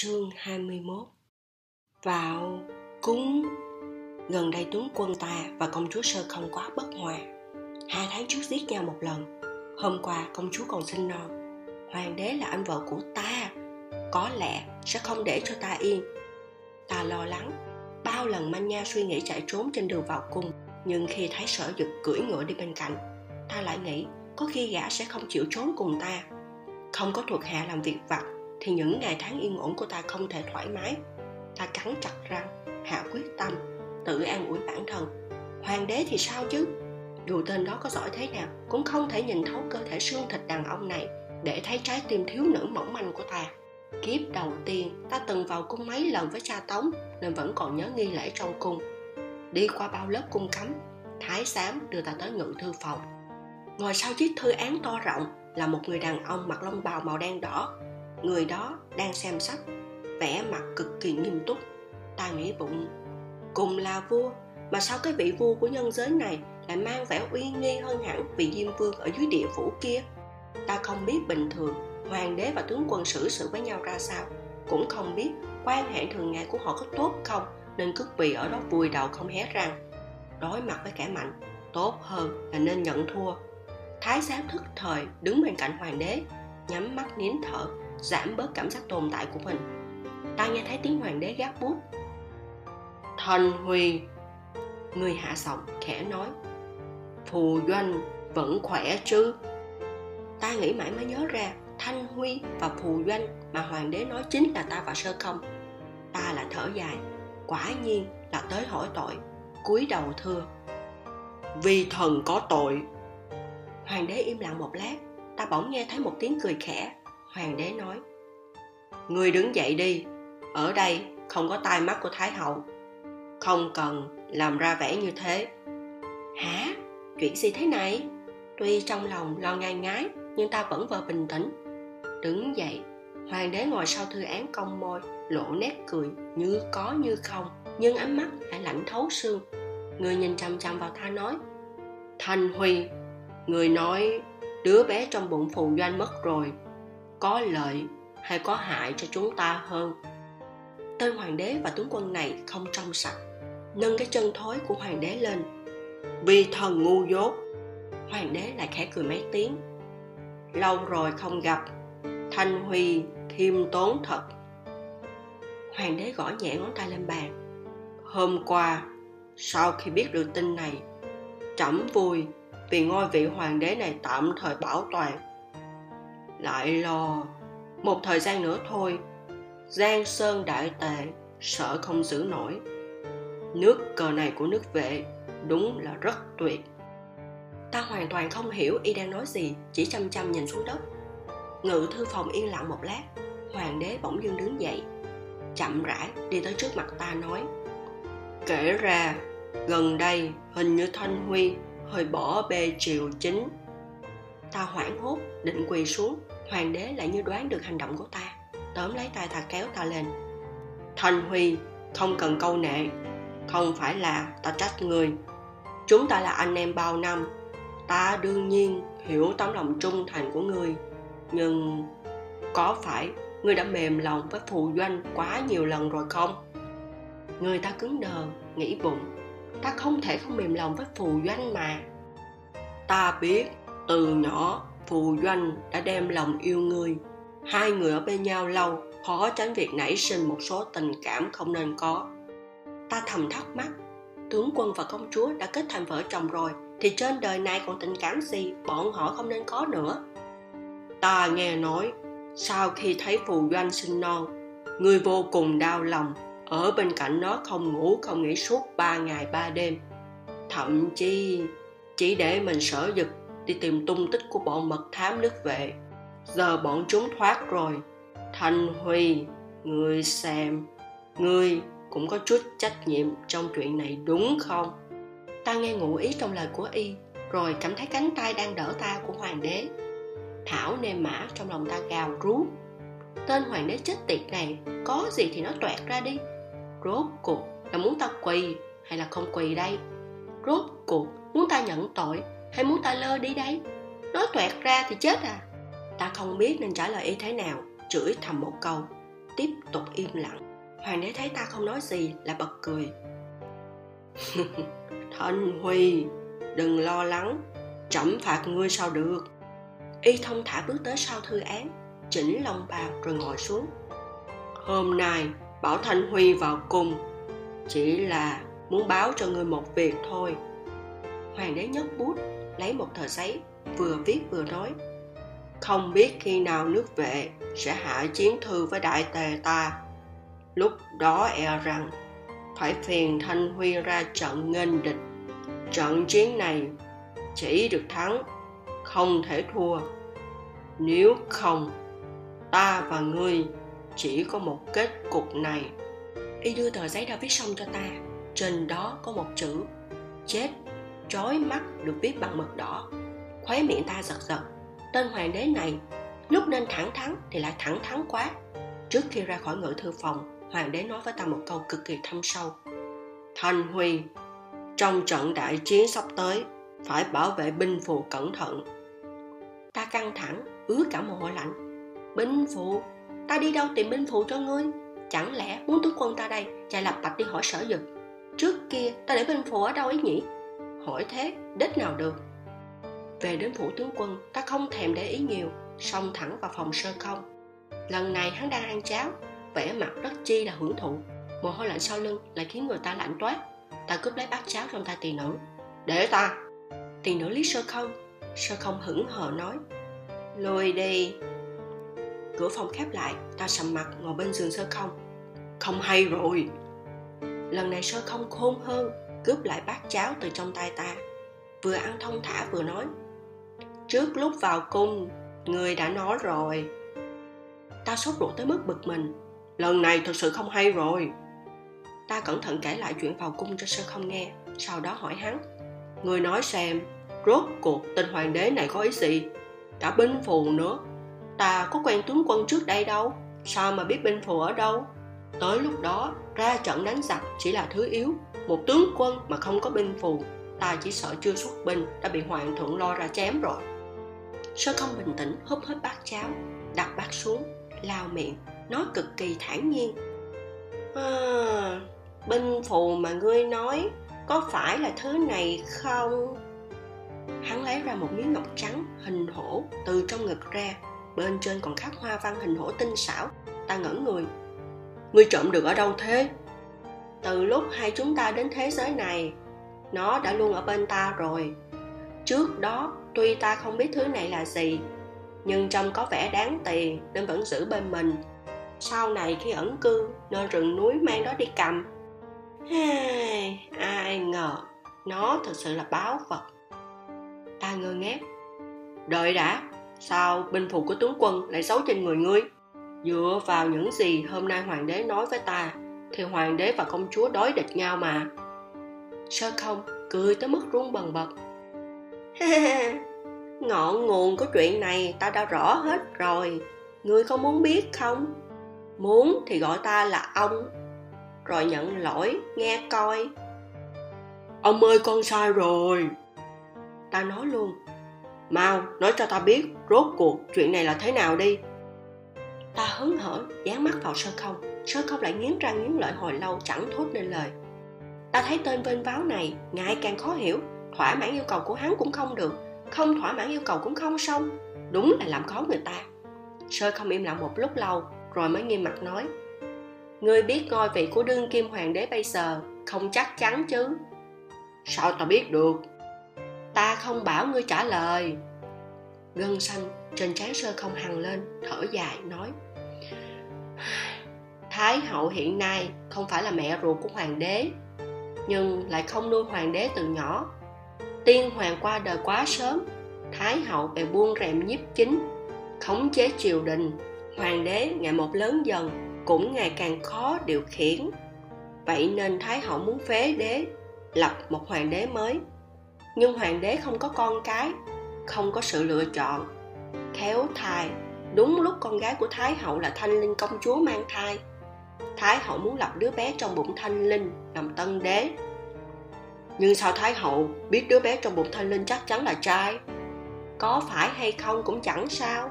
Chương 21 Vào cúng, Gần đây tướng quân ta và công chúa Sơ không quá bất hòa. Hai tháng trước giết nhau một lần, Hôm qua công chúa còn sinh non. Hoàng đế là anh vợ của ta, Có lẽ sẽ không để cho ta yên. Ta lo lắng, Bao lần manh nha suy nghĩ chạy trốn trên đường vào cung, Nhưng khi thấy sở dực cưỡi ngựa đi bên cạnh, Ta lại nghĩ có khi gã sẽ không chịu trốn cùng ta. Không có thuộc hạ làm việc vặt thì những ngày tháng yên ổn của ta không thể thoải mái. Ta cắn chặt răng, hạ quyết tâm, tự an ủi bản thân. Hoàng đế thì sao chứ? Dù tên đó có giỏi thế nào, cũng không thể nhìn thấu cơ thể xương thịt đàn ông này để thấy trái tim thiếu nữ mỏng manh của ta. Kiếp đầu tiên, ta từng vào cung mấy lần với cha tống, nên vẫn còn nhớ nghi lễ trong cung. Đi qua bao lớp cung cấm, thái giám đưa ta tới ngự thư phòng. Ngồi sau chiếc thư án to rộng là một người đàn ông mặc lông bào màu đen đỏ người đó đang xem sách, vẻ mặt cực kỳ nghiêm túc ta nghĩ bụng. Cùng là vua, mà sao cái vị vua của nhân giới này lại mang vẻ uy nghi hơn hẳn vị diêm vương ở dưới địa phủ kia? Ta không biết bình thường, hoàng đế và tướng quân xử sự với nhau ra sao. Cũng không biết quan hệ thường ngày của họ có tốt không, nên cứ quỳ ở đó vùi đầu không hé răng. Đối mặt với kẻ mạnh, tốt hơn là nên nhận thua. Thái giám thức thời đứng bên cạnh hoàng đế, nhắm mắt nín thở giảm bớt cảm giác tồn tại của mình. Ta nghe thấy tiếng hoàng đế gác bút. Thần huy, người hạ giọng khẽ nói, phù doanh vẫn khỏe chứ? Ta nghĩ mãi mới nhớ ra, thanh huy và phù doanh mà hoàng đế nói chính là ta và sơ công. Ta lại thở dài, quả nhiên là tới hỏi tội, cúi đầu thưa vì thần có tội. Hoàng đế im lặng một lát, ta bỗng nghe thấy một tiếng cười khẽ hoàng đế nói, người đứng dậy đi, ở đây không có tai mắt của thái hậu, không cần làm ra vẻ như thế. Hả? Chuyện gì thế này? Tuy trong lòng lo ngai ngái, nhưng ta vẫn vờ bình tĩnh. Đứng dậy, hoàng đế ngồi sau thư án cong môi, lộ nét cười như có như không, nhưng ánh mắt lại lạnh thấu xương. Người nhìn chằm chằm vào ta nói, thanh huy, người nói đứa bé trong bụng phù doanh mất rồi có lợi hay có hại cho chúng ta hơn. Tên hoàng đế và tướng quân này không trong sạch, nâng cái chân thối của hoàng đế lên. Vì thần ngu dốt, hoàng đế lại khẽ cười mấy tiếng. Lâu rồi không gặp, thanh huy khiêm tốn thật. Hoàng đế gõ nhẹ ngón tay lên bàn. Hôm qua, sau khi biết được tin này, trẫm vui vì ngôi vị hoàng đế này tạm thời bảo toàn lại lo. Một thời gian nữa thôi, giang sơn đại tề sợ không giữ nổi. Nước cờ này của nước vệ đúng là rất tuyệt. Ta hoàn toàn không hiểu y đang nói gì, chỉ chăm chăm nhìn xuống đất. Ngự thư phòng yên lặng một lát, hoàng đế bỗng dưng đứng dậy, chậm rãi đi tới trước mặt ta nói, kể ra, gần đây hình như thanh huy hơi bỏ bê triều chính. Ta hoảng hốt, định quỳ xuống hoàng đế lại như đoán được hành động của ta. Tóm lấy tay ta kéo ta lên. Thanh huy, không cần câu nệ. Không phải là ta trách người. Chúng ta là anh em bao năm. Ta đương nhiên hiểu tấm lòng trung thành của người. Nhưng có phải ngươi đã mềm lòng với phù doanh quá nhiều lần rồi không? Người ta cứng đờ, nghĩ bụng. Ta không thể không mềm lòng với phù doanh mà. Ta biết từ nhỏ phù doanh đã đem lòng yêu ngươi. Hai người ở bên nhau lâu, khó tránh việc nảy sinh một số tình cảm không nên có. Ta thầm thắc mắc, tướng quân và công chúa đã kết thành vợ chồng rồi, thì trên đời này còn tình cảm gì bọn họ không nên có nữa? Ta nghe nói, sau khi thấy phù doanh sinh non, ngươi vô cùng đau lòng, ở bên cạnh nó không ngủ, không nghỉ suốt ba ngày ba đêm. Thậm chí chỉ để mình sở dực đi tìm tung tích của bọn mật thám nước vệ. Giờ bọn chúng thoát rồi. Thanh huy, ngươi xem, ngươi cũng có chút trách nhiệm trong chuyện này đúng không? Ta nghe ngụ ý trong lời của y, rồi cảm thấy cánh tay đang đỡ ta của hoàng đế. Thảo nêm mã trong lòng ta gào rú. Tên hoàng đế chết tiệt này, có gì thì nó toẹt ra đi. Rốt cuộc là muốn ta quỳ hay là không quỳ đây? Rốt cuộc muốn ta nhận tội hay muốn ta lơ đi đấy? Nói toẹt ra thì chết à? Ta không biết nên trả lời y thế nào chửi thầm một câu tiếp tục im lặng. Hoàng đế thấy ta không nói gì là bật cười, thanh huy đừng lo lắng trẫm phạt ngươi sao được? Y thông thả bước tới sau thư án chỉnh lông bào rồi ngồi xuống. Hôm nay bảo thanh huy vào cùng, chỉ là muốn báo cho ngươi một việc thôi. Hoàng đế nhấc bút lấy một tờ giấy, vừa viết vừa nói, không biết khi nào nước vệ sẽ hạ chiến thư với đại tề ta. Lúc đó e rằng phải phiền thanh huy ra trận nghênh địch. Trận chiến này chỉ được thắng, không thể thua. Nếu không, ta và ngươi chỉ có một kết cục này. Y đưa tờ giấy đã viết xong cho ta. Trên đó có một chữ, chết trói mắt được viết bằng mực đỏ. Khóe miệng ta giật giật. Tên hoàng đế này, lúc nên thẳng thắn thì lại thẳng thắn quá. Trước khi ra khỏi ngự thư phòng, hoàng đế nói với ta một câu cực kỳ thâm sâu. Thanh huy, trong trận đại chiến sắp tới, phải bảo vệ binh phù cẩn thận. Ta căng thẳng, ứa cả mồ hôi lạnh. Binh phù? Ta đi đâu tìm binh phù cho ngươi? Chẳng lẽ muốn tướng quân ta đây, chạy lập bạch đi hỏi sở dực? Trước kia ta để binh phù ở đâu ấy nhỉ? Hỏi thế, đích nào được? Về đến phủ tướng quân, ta không thèm để ý nhiều, xông thẳng vào phòng sơ không lần này hắn đang ăn cháo, vẻ mặt rất chi là hưởng thụ. Mồ hôi lạnh sau lưng lại khiến người ta lạnh toát. Ta cướp lấy bát cháo trong tay tiền nữ. Để ta! Tiền nữ lý sơ không sơ không hững hờ nói. Lùi đi! Cửa phòng khép lại, ta sầm mặt ngồi bên giường sơ không không hay rồi. Lần này sơ không khôn hơn cướp lại bát cháo từ trong tay ta. Vừa ăn thông thả vừa nói, trước lúc vào cung, người đã nói rồi. Ta sốt ruột tới mức bực mình, lần này thật sự không hay rồi. Ta cẩn thận kể lại chuyện vào cung cho sơ không nghe, sau đó hỏi hắn, người nói xem, rốt cuộc tên hoàng đế này có ý gì? Cả binh phù nữa, ta có quen tướng quân trước đây đâu, sao mà biết binh phù ở đâu? Tới lúc đó, ra trận đánh giặc chỉ là thứ yếu một tướng quân mà không có binh phù ta chỉ sợ chưa xuất binh đã bị hoàng thượng lo ra chém rồi. Sơ không bình tĩnh húp hết bát cháo đặt bát xuống lao miệng nói cực kỳ thản nhiên. À, binh phù mà ngươi nói có phải là thứ này không? Hắn lấy ra một miếng ngọc trắng hình hổ từ trong ngực ra. Bên trên còn khắc hoa văn hình hổ tinh xảo. Ta ngẩn người. Ngươi trộm được ở đâu thế? Từ lúc hai chúng ta đến thế giới này nó đã luôn ở bên ta rồi. Trước đó tuy ta không biết thứ này là gì nhưng trông có vẻ đáng tiền nên vẫn giữ bên mình. Sau này khi ẩn cư nơi rừng núi mang nó đi cầm. Ai, ai ngờ nó thực sự là báo vật ta ngơ ngác. Đợi đã sao binh phục của tướng quân lại xấu trên người ngươi? Dựa vào những gì hôm nay hoàng đế nói với ta thì hoàng đế và công chúa đối địch nhau mà. Sơ không cười tới mức run bần bật. Ngọn nguồn của chuyện này ta đã rõ hết rồi. Ngươi có muốn biết không? Muốn thì gọi ta là ông. Rồi nhận lỗi, nghe coi. Ông ơi, con sai rồi. Ta nói luôn. Mau, nói cho ta biết rốt cuộc chuyện này là thế nào đi. Ta hứng hở, dán mắt vào sơ không sơ không lại nghiến răng nghiến lợi hồi lâu chẳng thốt nên lời. Ta thấy tên vênh váo này ngày càng khó hiểu. Thỏa mãn yêu cầu của hắn cũng không được. Không thỏa mãn yêu cầu cũng không xong. Đúng là làm khó người ta. Sơ không im lặng một lúc lâu, rồi mới nghiêm mặt nói, ngươi biết ngôi vị của đương kim hoàng đế bây giờ không chắc chắn chứ? Sao ta biết được? Ta không bảo ngươi trả lời. Gân xanh trên trán sơ không hằng lên, thở dài, nói thái hậu hiện nay không phải là mẹ ruột của hoàng đế, nhưng lại không nuôi hoàng đế từ nhỏ. Tiên hoàng qua đời quá sớm, thái hậu bèn buông rèm nhiếp chính, khống chế triều đình. Hoàng đế ngày một lớn dần, cũng ngày càng khó điều khiển. Vậy nên thái hậu muốn phế đế, lập một hoàng đế mới. Nhưng hoàng đế không có con cái, không có sự lựa chọn. Khéo thai, đúng lúc con gái của thái hậu là thanh linh công chúa mang thai thái hậu muốn lập đứa bé trong bụng thanh linh làm tân đế. Nhưng sao thái hậu biết đứa bé trong bụng thanh linh chắc chắn là trai? Có phải hay không cũng chẳng sao.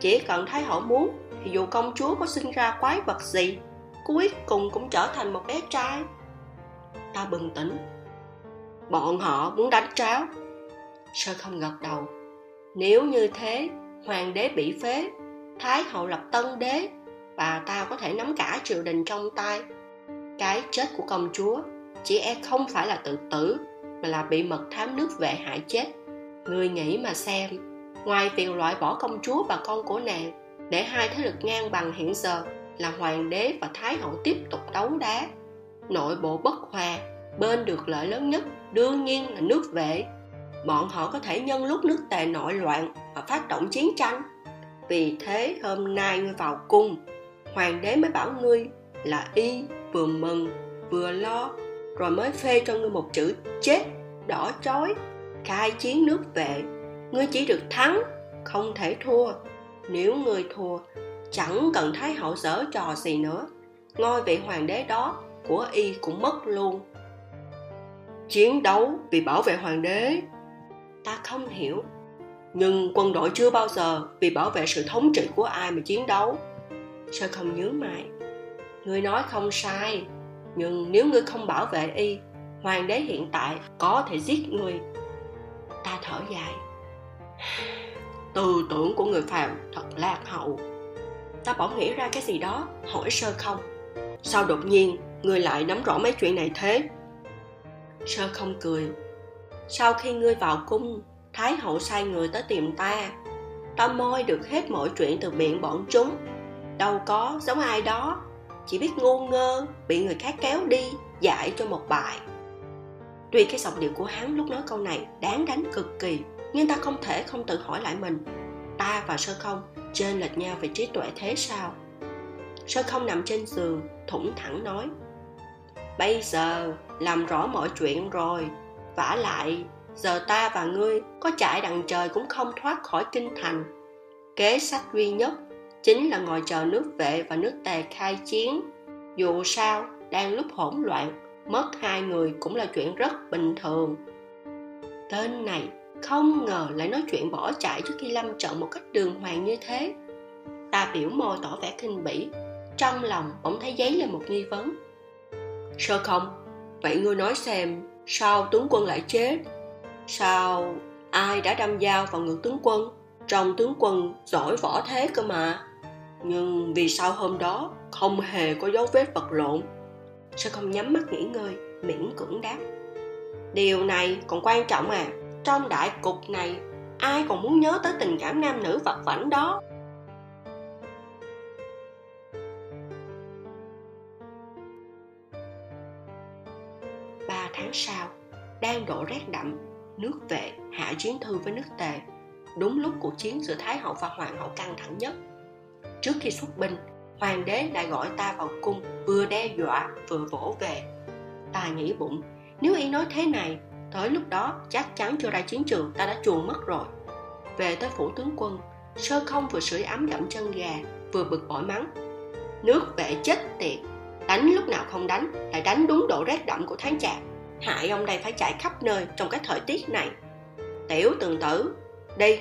Chỉ cần thái hậu muốn, thì dù công chúa có sinh ra quái vật gì, cuối cùng cũng trở thành một bé trai. Ta bừng tỉnh. Bọn họ muốn đánh tráo. Sơ không gật đầu. Nếu như thế, hoàng đế bị phế, thái hậu lập tân đế và ta có thể nắm cả triều đình trong tay. Cái chết của công chúa, chỉ e không phải là tự tử, mà là bị mật thám nước vệ hại chết. Người nghĩ mà xem, ngoài việc loại bỏ công chúa và con của nàng, để hai thế lực ngang bằng hiện giờ là hoàng đế và thái hậu tiếp tục đấu đá. Nội bộ bất hòa, bên được lợi lớn nhất đương nhiên là nước vệ. Bọn họ có thể nhân lúc nước tề nội loạn và phát động chiến tranh. Vì thế hôm nay ngươi vào cung hoàng đế mới bảo ngươi là y, vừa mừng, vừa lo, rồi mới phê cho ngươi một chữ chết, đỏ chói, khai chiến nước vệ. Ngươi chỉ được thắng, không thể thua. Nếu ngươi thua, chẳng cần thái hậu dở trò gì nữa. Ngôi vị hoàng đế đó của y cũng mất luôn. Chiến đấu vì bảo vệ hoàng đế, ta không hiểu. Nhưng quân đội chưa bao giờ vì bảo vệ sự thống trị của ai mà chiến đấu sao không nhớ mày? Ngươi nói không sai, nhưng nếu ngươi không bảo vệ y, hoàng đế hiện tại có thể giết ngươi. Ta thở dài. Tư tưởng của người phàm thật lạc hậu. Ta bỗng nghĩ ra cái gì đó, hỏi sơ không. Sao đột nhiên ngươi lại nắm rõ mấy chuyện này thế? Sơ không cười. Sau khi ngươi vào cung, thái hậu sai người tới tìm ta. Ta moi được hết mọi chuyện từ miệng bọn chúng đâu có giống ai đó. Chỉ biết ngu ngơ, bị người khác kéo đi dạy cho một bài. Tuy cái giọng điệu của hắn lúc nói câu này đáng đánh cực kỳ, nhưng ta không thể không tự hỏi lại mình. Ta và sơ không trên lệch nhau về trí tuệ thế sao? Sơ không nằm trên giường, thủng thẳng nói, bây giờ làm rõ mọi chuyện rồi. Vả lại, giờ ta và ngươi có chạy đằng trời cũng không thoát khỏi kinh thành. Kế sách duy nhất chính là ngồi chờ nước vệ và nước tề khai chiến. Dù sao, đang lúc hỗn loạn, mất hai người cũng là chuyện rất bình thường. Tên này không ngờ lại nói chuyện bỏ chạy trước khi lâm trận một cách đường hoàng như thế. Ta biểu môi tỏ vẻ kinh bỉ, trong lòng bỗng thấy giấy lên một nghi vấn. Sơ không, vậy ngươi nói xem, sao tướng quân lại chết? Sao ai đã đâm dao vào ngực tướng quân? Trong tướng quân giỏi võ thế cơ mà nhưng vì sao hôm đó không hề có dấu vết vật lộn? Sẽ không nhắm mắt nghỉ ngơi, miễn cưỡng đáp? Điều này còn quan trọng à trong đại cục này, ai còn muốn nhớ tới tình cảm nam nữ vật vảnh đó? Ba tháng sau, đang đổ rét đậm, nước vệ hạ chiến thư với nước tề. Đúng lúc cuộc chiến giữa thái hậu và hoàng hậu căng thẳng nhất trước khi xuất binh, hoàng đế lại gọi ta vào cung, vừa đe dọa, vừa vỗ về. Ta nghĩ bụng, nếu y nói thế này, tới lúc đó chắc chắn chưa ra chiến trường ta đã chuồn mất rồi. Về tới phủ tướng quân, sơ không vừa sưởi ấm gặm chân gà, vừa bực bội mắng. Nước vệ chết tiệt, đánh lúc nào không đánh, lại đánh đúng độ rét đậm của tháng chạp. Hại ông đây phải chạy khắp nơi trong cái thời tiết này. Tiểu tường tử, đi,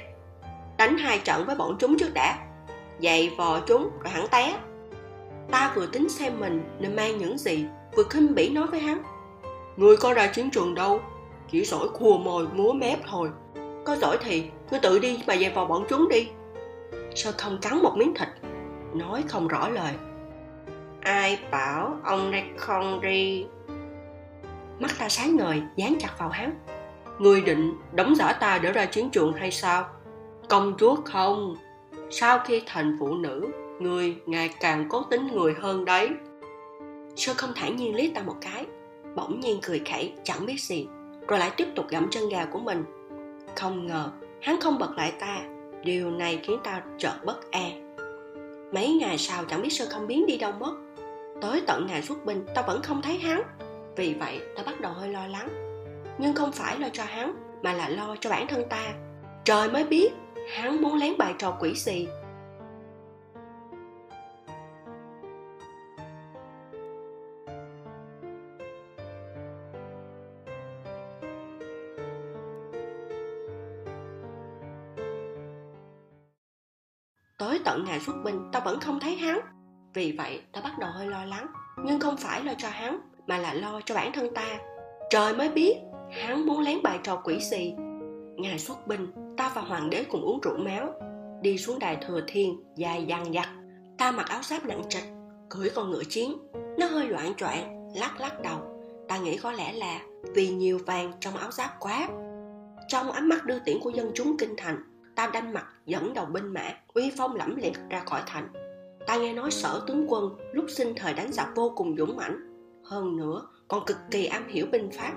đánh hai trận với bọn chúng trước đã dày vò chúng rồi hắn té. Ta vừa tính xem mình nên mang những gì, vừa khinh bỉ nói với hắn. Người có ra chiến trường đâu, chỉ giỏi khua mồi múa mép thôi. Có giỏi thì cứ tự đi mà dày vò bọn chúng đi. Sơ không cắn một miếng thịt? Nói không rõ lời. Ai bảo ông này không đi? Mắt ta sáng ngời, dán chặt vào hắn. Người định đóng giả ta để ra chiến trường hay sao? Công chúa không? Sau khi thành phụ nữ, người ngày càng cố tính người hơn đấy. Sơ không thản nhiên liếc ta một cái, bỗng nhiên cười khẩy, chẳng biết gì, rồi lại tiếp tục gặm chân gà của mình. Không ngờ, hắn không bật lại ta, điều này khiến ta chợt bất an. Mấy ngày sau chẳng biết sơ không biến đi đâu mất. Tới tận ngày xuất binh, ta vẫn không thấy hắn. Vì vậy, ta bắt đầu hơi lo lắng. Nhưng không phải lo cho hắn, mà là lo cho bản thân ta. Trời mới biết hắn muốn lén bài trò quỷ gì tới tận ngày xuất binh tao vẫn không thấy hắn. Vì vậy tao bắt đầu hơi lo lắng. Nhưng không phải lo cho hắn, mà là lo cho bản thân ta. Trời mới biết, hắn muốn lén bài trò quỷ gì ngày xuất binh và hoàng đế cùng uống rượu máu đi xuống đài thừa thiên dài dằng dặc. Ta mặc áo giáp nặng trịch, cưỡi con ngựa chiến. Nó hơi loạn choạng, lắc lắc đầu. Ta nghĩ có lẽ là vì nhiều vàng trong áo giáp quá. Trong ánh mắt đưa tiễn của dân chúng kinh thành, ta đanh mặt dẫn đầu binh mã, uy phong lẫm liệt ra khỏi thành. Ta nghe nói sở tướng quân lúc sinh thời đánh giặc vô cùng dũng mãnh. Hơn nữa, còn cực kỳ am hiểu binh pháp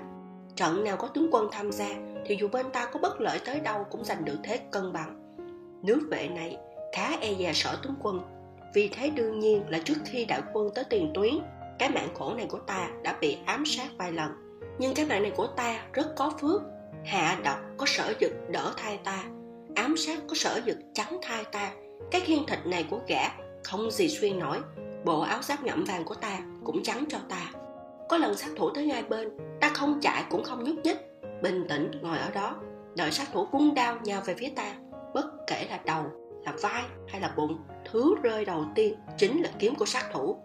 trận nào có tướng quân tham gia, thì dù bên ta có bất lợi tới đâu cũng giành được thế cân bằng. Nước vệ này khá e dè sở tướng quân, vì thế đương nhiên là trước khi đại quân tới tiền tuyến, cái mạng khổ này của ta đã bị ám sát vài lần. Nhưng cái mạng này của ta rất có phước, hạ độc có sở dực đỡ thai ta, ám sát có sở dực trắng thai ta. Cái khiên thịt này của gã không gì xuyên nổi, bộ áo giáp ngậm vàng của ta cũng trắng cho ta có lần sát thủ tới ngay bên, ta không chạy cũng không nhúc nhích, bình tĩnh ngồi ở đó, đợi sát thủ vung đao nhào về phía ta, bất kể là đầu, là vai hay là bụng, thứ rơi đầu tiên chính là kiếm của sát thủ.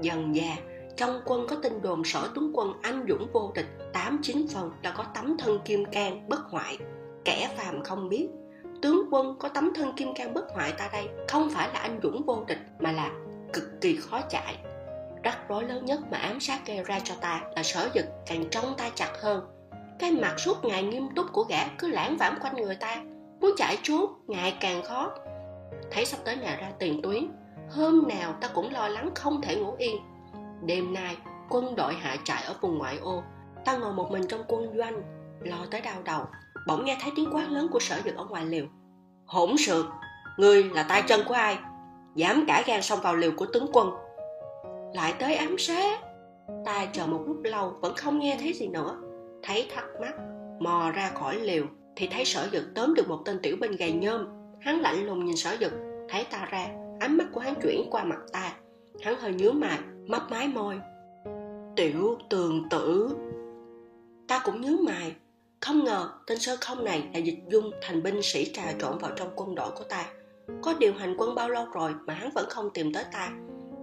Dần già trong quân có tin đồn sở tướng quân anh dũng vô địch, tám chín phần đã có tấm thân kim cang bất hoại. Kẻ phàm không biết, tướng quân có tấm thân kim cang bất hoại ta đây không phải là anh dũng vô địch mà là cực kỳ khó chạy rắc rối lớn nhất mà ám sát gây ra cho ta là sở dực càng trông ta chặt hơn. Cái mặt suốt ngày nghiêm túc của gã cứ lãng vãng quanh người ta. Muốn chạy trốn, ngày càng khó. Thấy sắp tới ngày ra tiền tuyến, hôm nào ta cũng lo lắng không thể ngủ yên. Đêm nay, quân đội hạ trại ở vùng ngoại ô. Ta ngồi một mình trong quân doanh, lo tới đau đầu. Bỗng nghe thấy tiếng quát lớn của sở dực ở ngoài liều hỗn xược ngươi là tay chân của ai? Dám cả gan xông vào liều của tướng quân lại tới ám sát. Ta chờ một lúc lâu vẫn không nghe thấy gì nữa. Thấy thắc mắc, mò ra khỏi liều thì thấy sở dực tóm được một tên tiểu binh gầy nhôm. Hắn lạnh lùng nhìn sở dực, thấy ta ra, ánh mắt của hắn chuyển qua mặt ta. Hắn hơi nhướng mày, mấp mái môi. Tiểu tường tử. Ta cũng nhướng mày. Không ngờ tên sơ không này là dịch dung thành binh sĩ trà trộn vào trong quân đội của ta. Có điều hành quân bao lâu rồi mà hắn vẫn không tìm tới ta?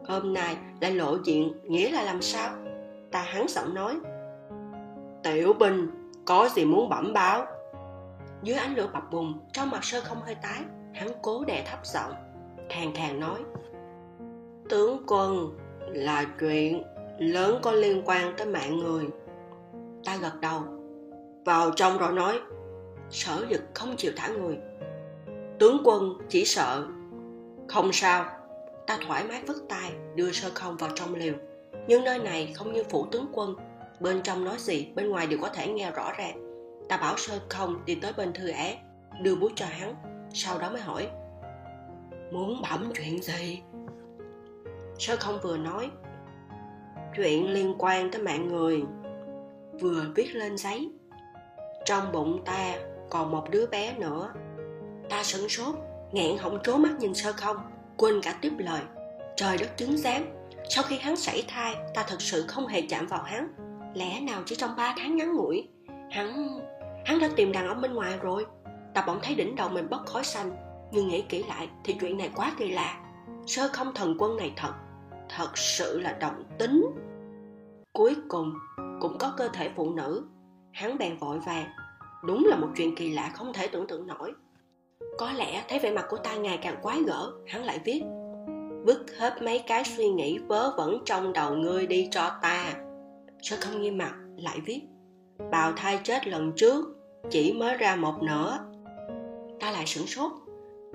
Hôm nay lại lộ diện nghĩa là làm sao? Ta hắn giọng nói. Tiểu binh có gì muốn bẩm báo? Dưới ánh lửa bập bùng trong mặt sơ không hơi tái, hắn cố đè thấp giọng, khàn khàn nói. Tướng quân, là chuyện lớn có liên quan tới mạng người. Ta gật đầu, vào trong rồi nói. Sở dực không chịu thả người. Tướng quân chỉ sợ. Không sao ta thoải mái vứt tay, đưa sơ không vào trong liều. Nhưng nơi này không như phủ tướng quân. Bên trong nói gì, bên ngoài đều có thể nghe rõ ràng. Ta bảo sơ không đi tới bên thư án, đưa bút cho hắn, sau đó mới hỏi, muốn bẩm chuyện gì? Sơ không vừa nói, chuyện liên quan tới mạng người. Vừa viết lên giấy, trong bụng ta còn một đứa bé nữa. Ta sửng sốt, nghẹn họng trố mắt nhìn sơ không quên cả tiếp lời. Trời đất chứng giám sau khi hắn sảy thai, ta thật sự không hề chạm vào hắn. Lẽ nào chỉ trong ba tháng ngắn ngủi, hắn hắn đã tìm đàn ông bên ngoài rồi? Ta bỗng thấy đỉnh đầu mình bốc khói xanh. Nhưng nghĩ kỹ lại thì chuyện này quá kỳ lạ. Sơ không thần quân này thật thật sự là động tính. Cuối cùng, cũng có cơ thể phụ nữ. Hắn bèn vội vàng. Đúng là một chuyện kỳ lạ không thể tưởng tượng nổi có lẽ thấy vẻ mặt của ta ngày càng quái gở, hắn lại viết. Vứt hết mấy cái suy nghĩ vớ vẩn trong đầu ngươi đi cho ta. Sơ không nghiêm mặt, lại viết. Bào thai chết lần trước, chỉ mới ra một nửa. Ta lại sửng sốt.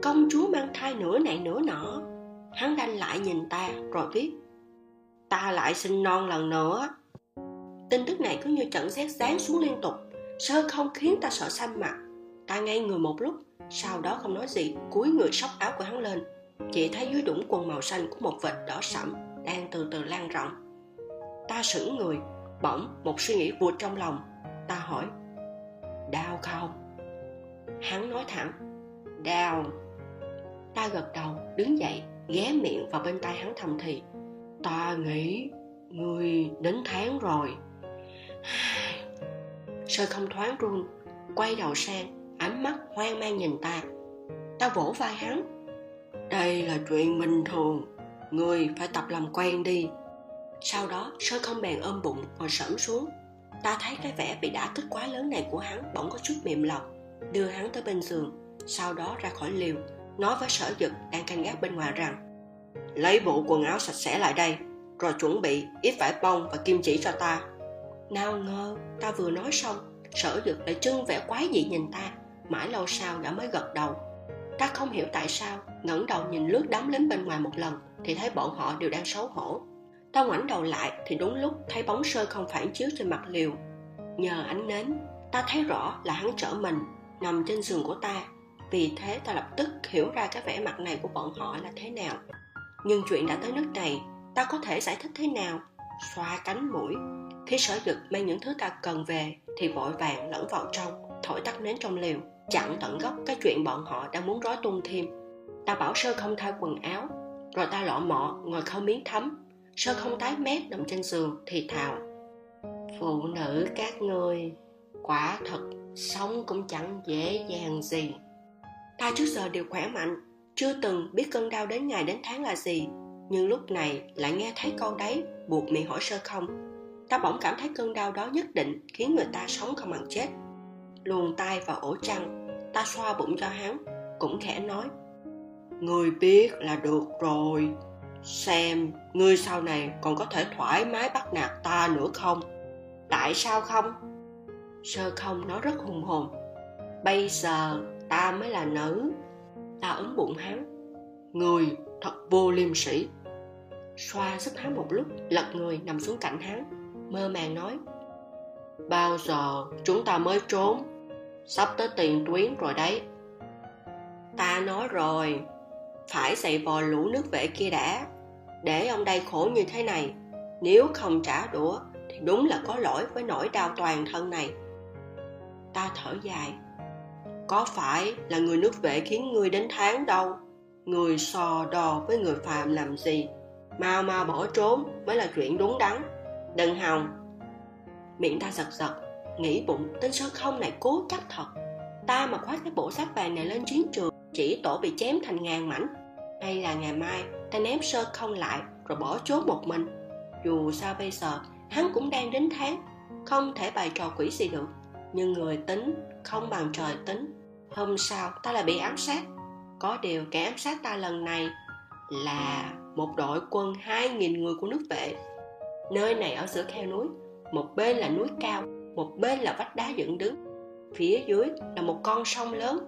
Công chúa mang thai nửa này nửa nọ. Hắn đanh lại nhìn ta, rồi viết. Ta lại sinh non lần nữa. Tin tức này cứ như trận xét sáng xuống liên tục. Sơ không khiến ta sợ xanh mặt? Ta ngây người một lúc, sau đó không nói gì, cúi người xốc áo của hắn lên. Chỉ thấy dưới đũng quần màu xanh của một vệt đỏ sẫm đang từ từ lan rộng. Ta sững người, bỗng một suy nghĩ vụt trong lòng. Ta hỏi, đau không? Hắn nói thẳng, đau. Ta gật đầu, đứng dậy, ghé miệng vào bên tai hắn thầm thì, ta nghĩ người đến tháng rồi. Sơ không thoáng run, quay đầu sang ánh mắt hoang mang nhìn ta. Ta vỗ vai hắn. Đây là chuyện bình thường. Người phải tập làm quen đi. Sau đó sơn không bèn ôm bụng ngồi sẫm xuống. Ta thấy cái vẻ bị đả kích quá lớn này của hắn bỗng có chút mềm lòng, đưa hắn tới bên giường, sau đó ra khỏi liều, nói với sở dực đang canh gác bên ngoài rằng, lấy bộ quần áo sạch sẽ lại đây, rồi chuẩn bị ít vải bông và kim chỉ cho ta. Nào ngờ, ta vừa nói xong, sở dực lại trưng vẻ quái dị nhìn ta mãi lâu sau gã mới gật đầu. Ta không hiểu tại sao, ngẩng đầu nhìn lướt đám lính bên ngoài một lần, thì thấy bọn họ đều đang xấu hổ. Ta ngoảnh đầu lại, thì đúng lúc thấy bóng sơ không phản chiếu trên mặt liều. Nhờ ánh nến, ta thấy rõ là hắn trở mình, nằm trên giường của ta. Vì thế ta lập tức hiểu ra cái vẻ mặt này của bọn họ là thế nào. Nhưng chuyện đã tới nước này, ta có thể giải thích thế nào? Xoa cánh mũi. Khi sở dực mang những thứ ta cần về, thì vội vàng lẫn vào trong thổi tắt nến trong liều chặn tận gốc cái chuyện bọn họ đang muốn rối tung thêm. Ta bảo sơ không thay quần áo, rồi ta lọ mọ ngồi khâu miếng thấm. Sơ không tái mét nằm trên giường thì thào, phụ nữ các ngươi, quả thật sống cũng chẳng dễ dàng gì. Ta trước giờ đều khỏe mạnh, chưa từng biết cơn đau đến ngày đến tháng là gì, nhưng lúc này lại nghe thấy câu đấy, buộc miệng hỏi sơ không. Ta bỗng cảm thấy cơn đau đó nhất định khiến người ta sống không bằng chết luồn tay vào ổ chăn. Ta xoa bụng cho hắn, cũng khẽ nói người biết là được rồi. Xem, ngươi sau này còn có thể thoải mái bắt nạt ta nữa không? Tại sao không? Sơ không nói rất hùng hồn. Bây giờ ta mới là nữ. Ta ấn bụng hắn người thật vô liêm sĩ xoa sức hắn một lúc, lật người nằm xuống cạnh hắn, mơ màng nói, bao giờ chúng ta mới trốn? Sắp tới tiền tuyến rồi đấy. Ta nói rồi, phải dạy vò lũ nước vệ kia đã. Để ông đây khổ như thế này, nếu không trả đũa, thì đúng là có lỗi với nỗi đau toàn thân này. Ta thở dài, có phải là người nước vệ khiến ngươi đến tháng đâu? Người so đo với người phàm làm gì? Mau mau bỏ trốn mới là chuyện đúng đắn. Đừng hòng. Miệng ta giật giật nghĩ bụng tên sơ không này cố chắc thật. Ta mà khoác cái bộ sắt vàng này lên chiến trường, chỉ tổ bị chém thành ngàn mảnh. Hay là ngày mai ta ném sơ không lại, rồi bỏ trốn một mình. Dù sao bây giờ, hắn cũng đang đến tháng, không thể bày trò quỷ gì được. Nhưng người tính không bằng trời tính. Hôm sau ta lại bị ám sát. Có điều kẻ ám sát ta lần này là một đội quân hai nghìn người của nước vệ. Nơi này ở giữa khe núi, một bên là núi cao một bên là vách đá dựng đứng, phía dưới là một con sông lớn.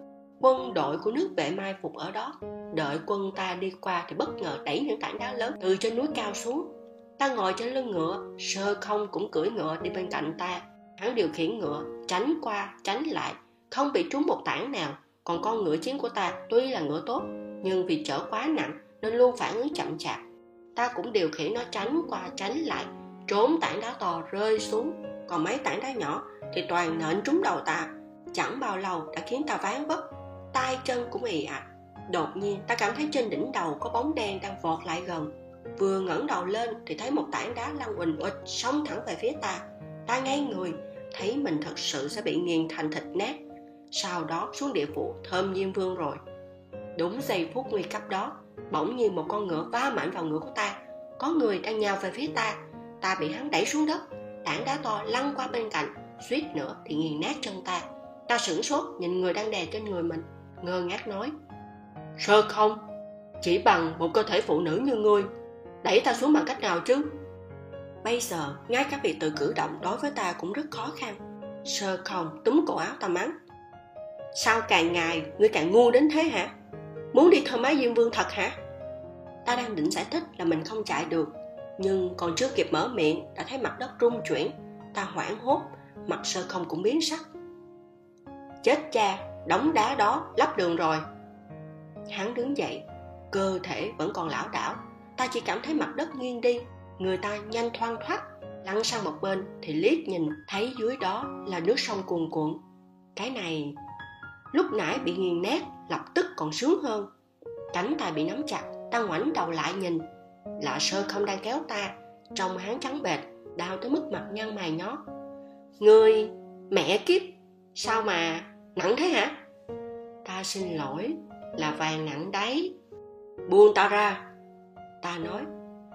Quân đội của nước vệ mai phục ở đó. Đợi quân ta đi qua thì bất ngờ đẩy những tảng đá lớn từ trên núi cao xuống. Ta ngồi trên lưng ngựa, sơ không cũng cưỡi ngựa đi bên cạnh ta. Hắn điều khiển ngựa, tránh qua, tránh lại, không bị trúng một tảng nào. Còn con ngựa chiến của ta tuy là ngựa tốt, nhưng vì chở quá nặng nên luôn phản ứng chậm chạp. Ta cũng điều khiển nó tránh qua, tránh lại, trốn tảng đá to rơi xuống còn mấy tảng đá nhỏ thì toàn nện trúng đầu ta. Chẳng bao lâu đã khiến ta ván vất tay chân cũng ì ạch. Đột nhiên ta cảm thấy trên đỉnh đầu có bóng đen đang vọt lại gần. Vừa ngẩng đầu lên thì thấy một tảng đá lăn uỳnh uịch xông thẳng về phía ta. Ta ngay người, thấy mình thật sự sẽ bị nghiền thành thịt nát. Sau đó xuống địa phủ thơm diêm vương rồi. Đúng giây phút nguy cấp đó, bỗng nhiên một con ngựa va mạnh vào ngựa của ta. Có người đang nhào về phía ta. Ta bị hắn đẩy xuống đất tảng đá to lăn qua bên cạnh, suýt nữa thì nghiền nát chân ta. Ta sửng sốt nhìn người đang đè trên người mình, ngơ ngác nói, sơ không? Chỉ bằng một cơ thể phụ nữ như ngươi, đẩy ta xuống bằng cách nào chứ? Bây giờ, ngay cả việc tự cử động đối với ta cũng rất khó khăn. Sơ không? Túm cổ áo ta mắng. Sao càng ngày ngươi càng ngu đến thế hả? Muốn đi thơ mái diêm vương thật hả? Ta đang định giải thích là mình không chạy được nhưng còn chưa kịp mở miệng, đã thấy mặt đất rung chuyển, ta hoảng hốt, mặt sơ không cũng biến sắc. Chết cha đóng đá đó lắp đường rồi. Hắn đứng dậy, cơ thể vẫn còn lảo đảo. Ta chỉ cảm thấy mặt đất nghiêng đi, người ta nhanh thoang thoát. Lăn sang một bên thì liếc nhìn, thấy dưới đó là nước sông cuồn cuộn. Cái này, lúc nãy bị nghiền nát, lập tức còn sướng hơn. Cánh tay bị nắm chặt, ta ngoảnh đầu lại nhìn lạ sơ không đang kéo ta trong hắn trắng bệt đau tới mức mặt nhăn mày nhó. Ngươi mẹ kiếp, sao mà nặng thế hả? Ta xin lỗi, là vàng nặng đấy. Buông ta ra. Ta nói,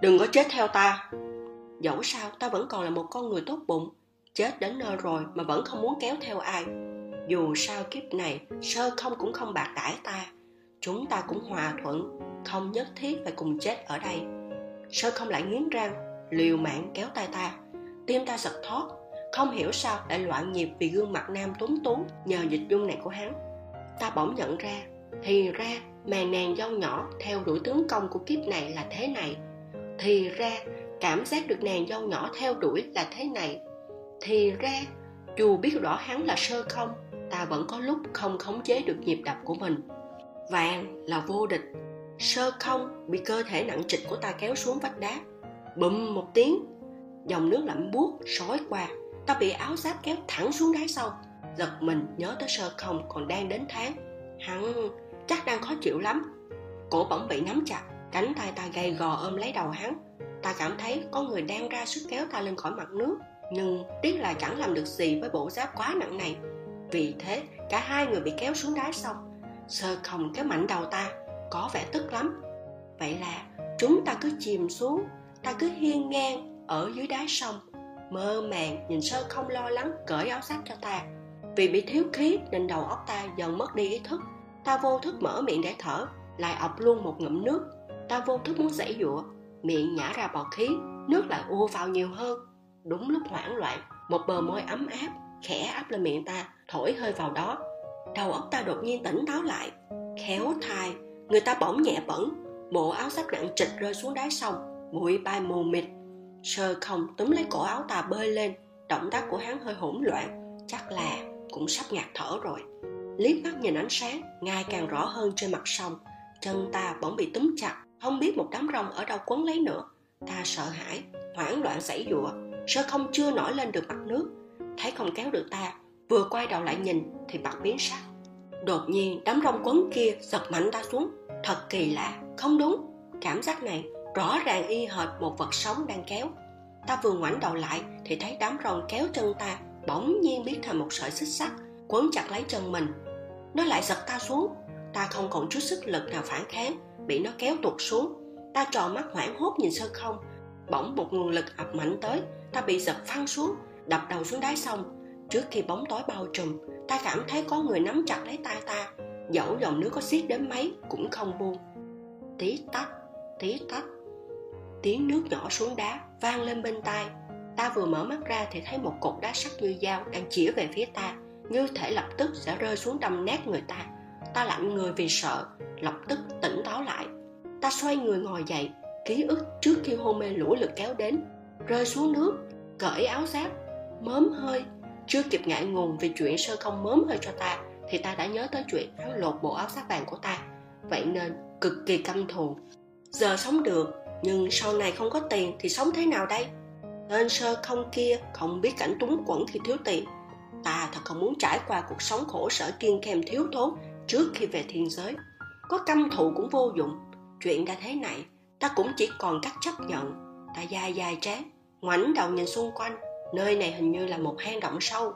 đừng có chết theo ta. Dẫu sao, ta vẫn còn là một con người tốt bụng, chết đến nơi rồi mà vẫn không muốn kéo theo ai. Dù sao kiếp này, sơ không cũng không bạc đãi ta. Chúng ta cũng hòa thuận, không nhất thiết phải cùng chết ở đây sơ không lại nghiến răng, liều mạng kéo tay ta. Tim ta giật thoát không hiểu sao lại loạn nhịp vì gương mặt nam tuấn tú nhờ dịch dung này của hắn. Ta bỗng nhận ra, thì ra màn nàng dâu nhỏ theo đuổi tướng công của kiếp này là thế này. Thì ra, cảm giác được nàng dâu nhỏ theo đuổi là thế này. Thì ra, dù biết rõ hắn là sơ không, ta vẫn có lúc không khống chế được nhịp đập của mình. Vàng là vô địch sơ không bị cơ thể nặng trịch của ta kéo xuống vách đá. Bùm một tiếng, dòng nước lạnh buốt sói qua. Ta bị áo giáp kéo thẳng xuống đáy sâu giật mình nhớ tới sơ không còn đang đến tháng. Hắn chắc đang khó chịu lắm. Cổ bỗng bị nắm chặt, cánh tay ta gầy gò ôm lấy đầu hắn. Ta cảm thấy có người đang ra sức kéo ta lên khỏi mặt nước, nhưng tiếc là chẳng làm được gì với bộ giáp quá nặng này. Vì thế, cả hai người bị kéo xuống đáy sông. Sơ không kéo mạnh đầu ta có vẻ tức lắm. Vậy là chúng ta cứ chìm xuống, ta cứ hiên ngang ở dưới đáy sông, mơ màng nhìn sơ không lo lắng cởi áo sắt cho ta. Vì bị thiếu khí nên đầu óc ta dần mất đi ý thức. Ta vô thức mở miệng để thở, lại ọc luôn một ngụm nước. Ta vô thức muốn giãy giụa miệng nhả ra bọt khí, nước lại ua vào nhiều hơn. Đúng lúc hoảng loạn, một bờ môi ấm áp, khẽ áp lên miệng ta, thổi hơi vào đó. Đầu óc ta đột nhiên tỉnh táo lại, khéo thai người ta bỗng nhẹ bẩn bộ áo sắp nặng trịch rơi xuống đáy sông, bụi bay mù mịt. Sơ không túm lấy cổ áo ta bơi lên, động tác của hắn hơi hỗn loạn, chắc là cũng sắp ngạt thở rồi. Liếc mắt nhìn ánh sáng, ngày càng rõ hơn trên mặt sông. Chân ta bỗng bị túm chặt, không biết một đám rong ở đâu quấn lấy nữa. Ta sợ hãi, hoảng loạn giãy giụa. Sơ không chưa nổi lên được mặt nước. Thấy không kéo được ta, vừa quay đầu lại nhìn thì mặt biến sắc. Đột nhiên, đám rong quấn kia giật mạnh ta xuống thật kỳ lạ, không đúng. Cảm giác này rõ ràng y hệt một vật sống đang kéo. Ta vừa ngoảnh đầu lại thì thấy đám rồng kéo chân ta, bỗng nhiên biến thành một sợi xích sắt, quấn chặt lấy chân mình. Nó lại giật ta xuống. Ta không còn chút sức lực nào phản kháng, bị nó kéo tụt xuống. Ta tròn mắt hoảng hốt nhìn sơ không. Bỗng một nguồn lực ập mạnh tới, ta bị giật phăng xuống, đập đầu xuống đáy sông. Trước khi bóng tối bao trùm, ta cảm thấy có người nắm chặt lấy tay ta dẫu dòng nước có xiết đến mấy cũng không buông. Tí tách tí tách. Tiếng nước nhỏ xuống đá vang lên bên tai. Ta vừa mở mắt ra thì thấy một cột đá sắt như dao đang chĩa về phía ta. Như thể lập tức sẽ rơi xuống đâm nát người ta. Ta lạnh người vì sợ, lập tức tỉnh táo lại. Ta xoay người ngồi dậy, ký ức trước khi hôn mê lũ lượt kéo đến. Rơi xuống nước, cởi áo giáp, mớm hơi. Chưa kịp ngại ngùng vì chuyện sơ không mớm hơi cho ta thì ta đã nhớ tới chuyện hắn lột bộ áo sát vàng của ta. Vậy nên cực kỳ căm thù. Giờ sống được, nhưng sau này không có tiền thì sống thế nào đây? Tên sơ không kia không biết cảnh túng quẩn khi thiếu tiền. Ta thật không muốn trải qua cuộc sống khổ sở kiên khem thiếu thốn trước khi về thiên giới. Có căm thù cũng vô dụng. Chuyện đã thế này, ta cũng chỉ còn cách chấp nhận. Ta dài dài trán ngoảnh đầu nhìn xung quanh. Nơi này hình như là một hang động sâu.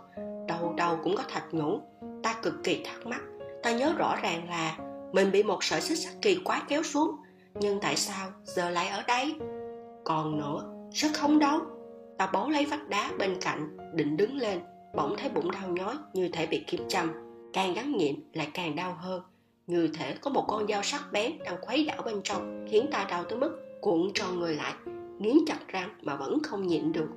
Đầu đầu cũng có thạch nhũ ta cực kỳ thắc mắc. Ta nhớ rõ ràng là mình bị một sợi xích sắt kỳ quá kéo xuống, nhưng tại sao giờ lại ở đây? Còn nữa rất không đâu ta bấu lấy vách đá bên cạnh, định đứng lên, bỗng thấy bụng đau nhói như thể bị kim châm. Càng gắn nhịn lại càng đau hơn. Như thể có một con dao sắc bén đang khuấy đảo bên trong, khiến ta đau tới mức cuộn tròn người lại, nghiến chặt răng mà vẫn không nhịn được.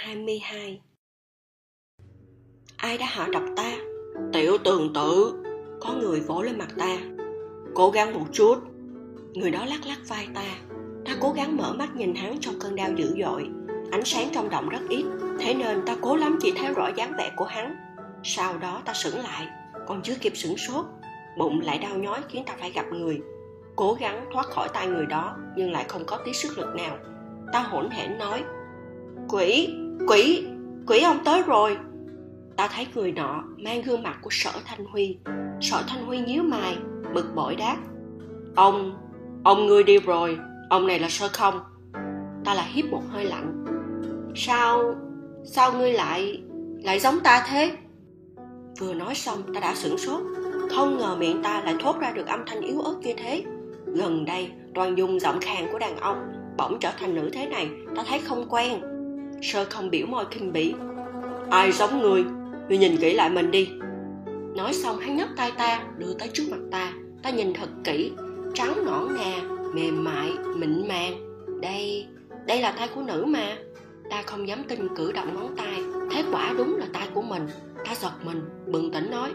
22 Ai đã hạ độc ta? Tiểu tường tử, Có người vỗ lên mặt ta. Cố gắng một chút. Người đó lắc lắc vai ta. Ta cố gắng mở mắt nhìn hắn trong cơn đau dữ dội. Ánh sáng trong động rất ít, Thế nên ta cố lắm chỉ thấy rõ dáng vẻ của hắn. Sau đó ta sững lại, Còn chưa kịp sửng sốt, Bụng lại đau nhói khiến ta phải gặp người. Cố gắng thoát khỏi tay người đó, Nhưng lại không có tí sức lực nào. Ta hỗn hển nói, quỷ! Quỷ quỷ ông tới rồi. Ta thấy người nọ mang gương mặt của sở thanh huy. Sở thanh huy nhíu mày, bực bội đáp. Ông ông ngươi đi rồi, ông này là sơ không. Ta là hít một hơi lạnh. Sao sao ngươi lại lại giống ta thế? Vừa nói xong, ta đã sửng sốt. Không ngờ miệng ta lại thốt ra được âm thanh yếu ớt như thế. Gần đây, toàn dùng giọng khàn của đàn ông bỗng trở thành nữ thế này, ta thấy không quen sơ không biểu môi kinh bỉ. Ai giống người ngươi nhìn kỹ lại mình đi. Nói xong, hắn nhấc tay ta, đưa tới trước mặt ta. Ta nhìn thật kỹ, trắng nõn nà mềm mại, mịn màng. Đây đây là tay của nữ mà. Ta không dám tin cử động ngón tay. Thế quả đúng là tay của mình. Ta giật mình, bừng tỉnh nói,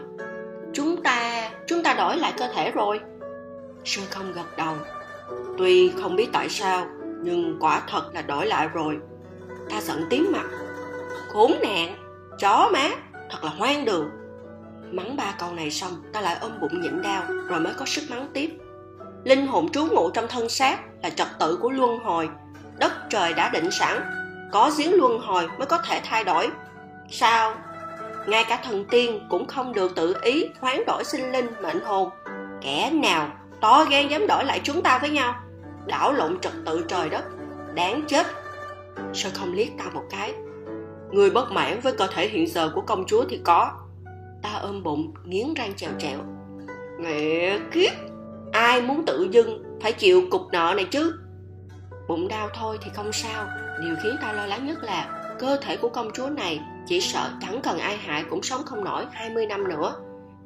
chúng ta chúng ta đổi lại cơ thể rồi. Sơ không gật đầu. Tuy không biết tại sao, nhưng quả thật là đổi lại rồi ta giận tím mặt. Khốn nạn, chó má, thật là hoang đường. Mắng ba câu này xong, ta lại ôm bụng nhịn đau, rồi mới có sức mắng tiếp. Linh hồn trú ngụ trong thân xác là trật tự của luân hồi. Đất trời đã định sẵn, có giếng luân hồi mới có thể thay đổi. Sao? Ngay cả thần tiên cũng không được tự ý hoán đổi sinh linh mệnh hồn. Kẻ nào to gan dám đổi lại chúng ta với nhau? Đảo lộn trật tự trời đất, đáng chết sao không liếc ta một cái? Người bất mãn với cơ thể hiện giờ của công chúa thì có. Ta ôm bụng, nghiến răng chèo chèo. Mẹ kiếp, ai muốn tự dưng phải chịu cục nợ này chứ? Bụng đau thôi thì không sao. Điều khiến ta lo lắng nhất là cơ thể của công chúa này chỉ sợ chẳng cần ai hại cũng sống không nổi 20 năm nữa.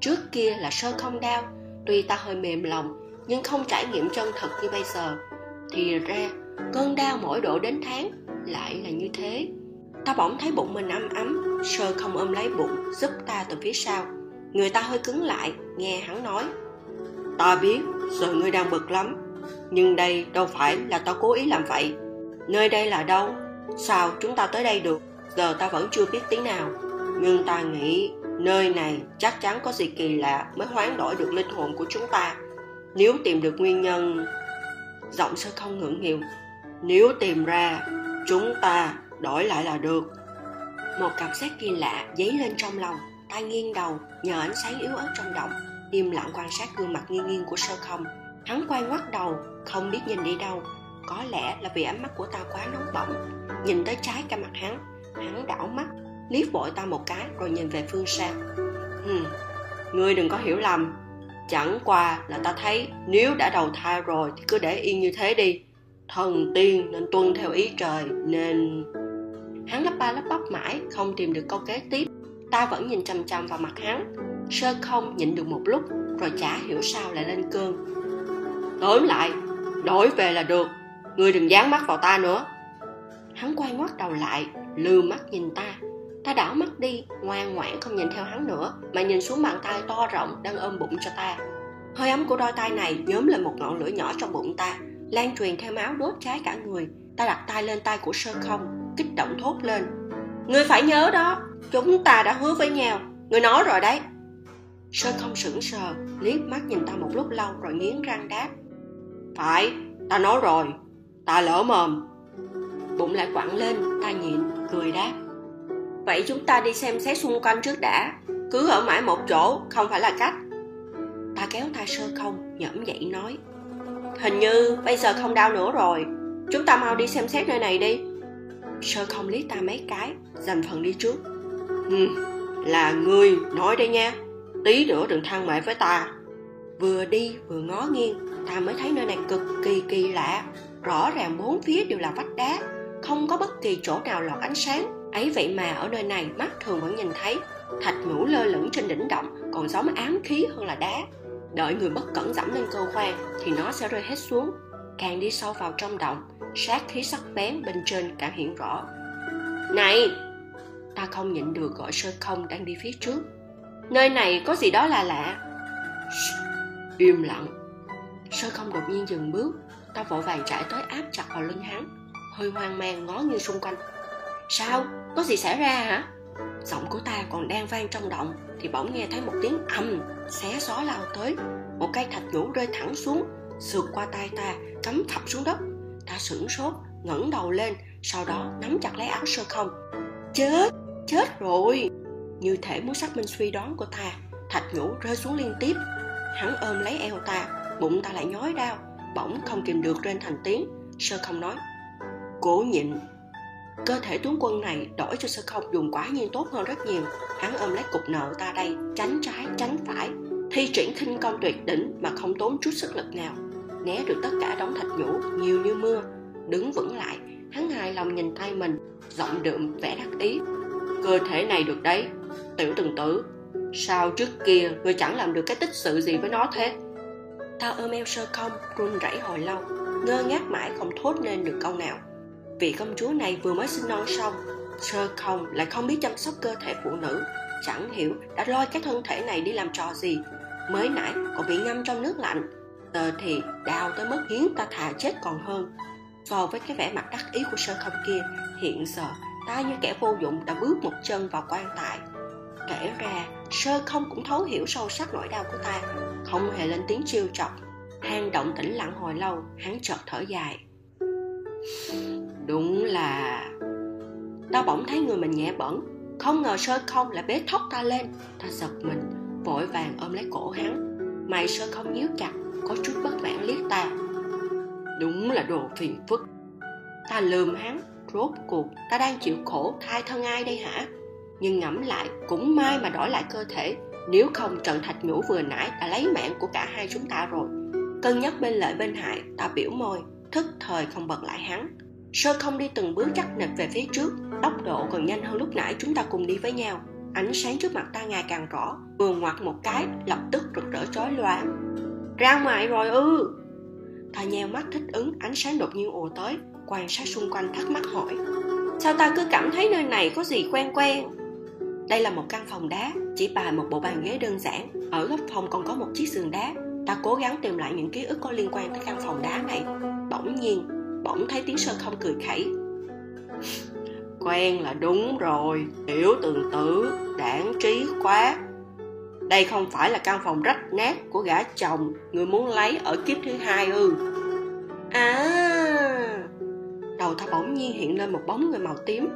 Trước kia là sơ không đau, tuy ta hơi mềm lòng nhưng không trải nghiệm chân thật như bây giờ. Thì ra, cơn đau mỗi độ đến tháng lại là như thế. Ta bỗng thấy bụng mình ấm ấm sơ không ôm lấy bụng, giúp ta từ phía sau. Người ta hơi cứng lại, nghe hắn nói. Ta biết, giờ ngươi đang bực lắm. Nhưng đây đâu phải là ta cố ý làm vậy. Nơi đây là đâu? Sao chúng ta tới đây được? Giờ ta vẫn chưa biết tiếng nào. Nhưng ta nghĩ, nơi này chắc chắn có gì kỳ lạ mới hoán đổi được linh hồn của chúng ta. Nếu tìm được nguyên nhân, giọng sơ không ngưỡng nghịu. Nếu tìm ra chúng ta đổi lại là được. Một cảm giác kỳ lạ dấy lên trong lòng ta nghiêng đầu nhờ ánh sáng yếu ớt trong động im lặng quan sát gương mặt nghiêng nghiêng của sơ không. Hắn quay ngoắt đầu không biết nhìn đi đâu. Có lẽ là vì ánh mắt của ta quá nóng bỏng. Nhìn tới trái cả mặt hắn hắn đảo mắt liếc vội ta một cái rồi nhìn về phương xa. Hừ, ngươi đừng có hiểu lầm. Chẳng qua là ta thấy nếu đã đầu thai rồi thì cứ để yên như thế đi thần tiên nên tuân theo ý trời, nên hắn lắp ba lắp bắp mãi, không tìm được câu kế tiếp. Ta vẫn nhìn chằm chằm vào mặt hắn, sơ không nhịn được một lúc, rồi chả hiểu sao lại lên cơn. Tóm lại, đổi về là được ngươi đừng dán mắt vào ta nữa. Hắn quay ngoắt đầu lại lừa mắt nhìn ta. Ta đảo mắt đi, ngoan ngoãn không nhìn theo hắn nữa, mà nhìn xuống bàn tay to rộng đang ôm bụng cho ta. Hơi ấm của đôi tay này nhóm lên một ngọn lửa nhỏ trong bụng ta lan truyền theo máu đốt cháy cả người. Ta đặt tay lên tay của sơ không, kích động thốt lên. Người phải nhớ đó, chúng ta đã hứa với nhau. Người nói rồi đấy. Sơ không sững sờ, liếc mắt nhìn ta một lúc lâu rồi nghiến răng đáp. Phải, ta nói rồi. Ta lỡ mồm. Bụng lại quặn lên, ta nhịn, cười đáp. Vậy chúng ta đi xem xét xung quanh trước đã. Cứ ở mãi một chỗ, không phải là cách. Ta kéo tay sơ không nhẫm dậy nói hình như bây giờ không đau nữa rồi. Chúng ta mau đi xem xét nơi này đi. Sơ không liếc ta mấy cái dành phần đi trước. Ừ, là ngươi nói đây nha. Tí nữa đừng than mẹ với ta. Vừa đi vừa ngó nghiêng ta mới thấy nơi này cực kỳ kỳ lạ. Rõ ràng bốn phía đều là vách đá không có bất kỳ chỗ nào lọt ánh sáng. Ấy vậy mà ở nơi này mắt thường vẫn nhìn thấy. Thạch nhũ lơ lửng trên đỉnh động còn giống ám khí hơn là đá đợi người bất cẩn dẫm lên cơ quan thì nó sẽ rơi hết xuống. Càng đi sâu vào trong động, sát khí sắc bén bên trên càng hiện rõ. Này! Ta không nhịn được gọi sơ không đang đi phía trước. Nơi này có gì đó là lạ. Im lặng. Sơ không đột nhiên dừng bước. Ta vội vàng chạy tới áp chặt vào lưng hắn. Hơi hoang mang ngó như xung quanh. Sao? Có gì xảy ra hả? Giọng của ta còn đang vang trong động, thì bỗng nghe thấy một tiếng ầm, xé gió lao tới. Một cây thạch nhũ rơi thẳng xuống, sượt qua tay ta, cắm thập xuống đất. Ta sửng sốt, ngẩng đầu lên, sau đó nắm chặt lấy áo sơ không. Chết chết rồi! Như thể muốn xác minh suy đoán của ta, thạch nhũ rơi xuống liên tiếp. Hắn ôm lấy eo ta, bụng ta lại nhói đau, bỗng không kìm được trên thành tiếng. Sơ không nói, cố nhịn cơ thể tướng quân này đổi cho sơ không dùng quả nhiên tốt hơn rất nhiều. Hắn ôm lấy cục nợ ta đây, tránh trái, tránh phải. Thi triển khinh công tuyệt đỉnh mà không tốn chút sức lực nào. Né được tất cả đống thạch nhũ, nhiều như mưa. Đứng vững lại, hắn hài lòng nhìn tay mình, giọng đượm vẻ đắc ý. Cơ thể này được đấy, tiểu từng tử. Sao trước kia ngươi chẳng làm được cái tích sự gì với nó thế? Ta ôm eo sơ không run rẩy hồi lâu, ngơ ngác mãi không thốt nên được câu nào vị công chúa này vừa mới sinh non xong sơ không lại không biết chăm sóc cơ thể phụ nữ, chẳng hiểu đã lôi cái thân thể này đi làm trò gì. Mới nãy còn bị ngâm trong nước lạnh Tờ thì đau tới mức hiến ta thà chết còn hơn. So với cái vẻ mặt đắc ý của sơ không kia, hiện giờ ta như kẻ vô dụng đã bước một chân vào quan tài. Kể ra sơ không cũng thấu hiểu sâu sắc nỗi đau của ta, không hề lên tiếng chiêu chọc. Hang động tĩnh lặng hồi lâu, hắn chợt thở dài đúng là ta bỗng thấy người mình nhẹ bẩn. Không ngờ sơ không lại bế thóc ta lên. Ta giật mình, vội vàng ôm lấy cổ hắn. Mày sơ không nhíu chặt, có chút bất mãn liếc ta. Đúng là đồ phiền phức. Ta lườm hắn, rốt cuộc ta đang chịu khổ thai thân ai đây hả? Nhưng ngẫm lại cũng may mà đổi lại cơ thể. Nếu không trận thạch nhũ vừa nãy đã lấy mạng của cả hai chúng ta rồi. Cân nhắc bên lợi bên hại, ta biểu môi, thức thời không bật lại hắn sơ không đi từng bước chắc nịch về phía trước, tốc độ còn nhanh hơn lúc nãy chúng ta cùng đi với nhau. Ánh sáng trước mặt ta ngày càng rõ, vừa ngoặt một cái, lập tức rực rỡ chói lóa ra ngoài rồi ư! Ta nheo mắt thích ứng, ánh sáng đột nhiên ùa tới, quan sát xung quanh thắc mắc hỏi. Sao ta cứ cảm thấy nơi này có gì quen quen? Đây là một căn phòng đá, chỉ bài một bộ bàn ghế đơn giản. Ở góc phòng còn có một chiếc giường đá. Ta cố gắng tìm lại những ký ức có liên quan tới căn phòng đá này. Bỗng nhiên bỗng thấy tiếng sơn không cười khẩy. Quen là đúng rồi, tiểu tường tử, đảng trí quá. Đây không phải là căn phòng rách nát của gã chồng người muốn lấy ở kiếp thứ hai ư. À đầu ta bỗng nhiên hiện lên một bóng người màu tím.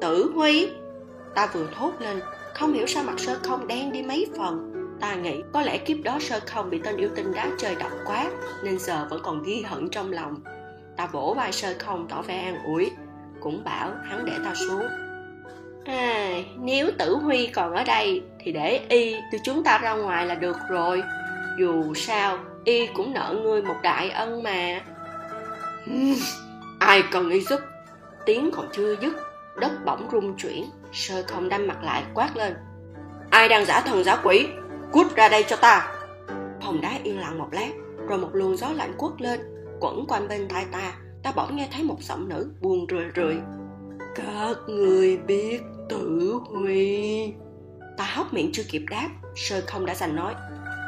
Tử huy, ta vừa thốt lên, không hiểu sao mặt sơ không đen đi mấy phần. Ta nghĩ có lẽ kiếp đó sơ không bị tên yêu tinh đá chơi độc quá, nên giờ vẫn còn ghi hận trong lòng ta vỗ vai sơi không tỏ vẻ an ủi cũng bảo hắn để ta xuống. À, nếu tử huy còn ở đây thì để y từ chúng ta ra ngoài là được rồi. Dù sao y cũng nợ ngươi một đại ân mà. Ai cần y giúp? Tiếng còn chưa dứt đất bỗng rung chuyển sơ không đâm mặt lại quát lên. Ai đang giả thần giả quỷ? Cút ra đây cho ta. Phòng đá yên lặng một lát rồi một luồng gió lạnh quất lên quẩn quanh bên tai ta. Ta bỗng nghe thấy một giọng nữ buồn rười rượi. Các người biết tử huy. Ta hốc miệng chưa kịp đáp sơ không đã giành nói.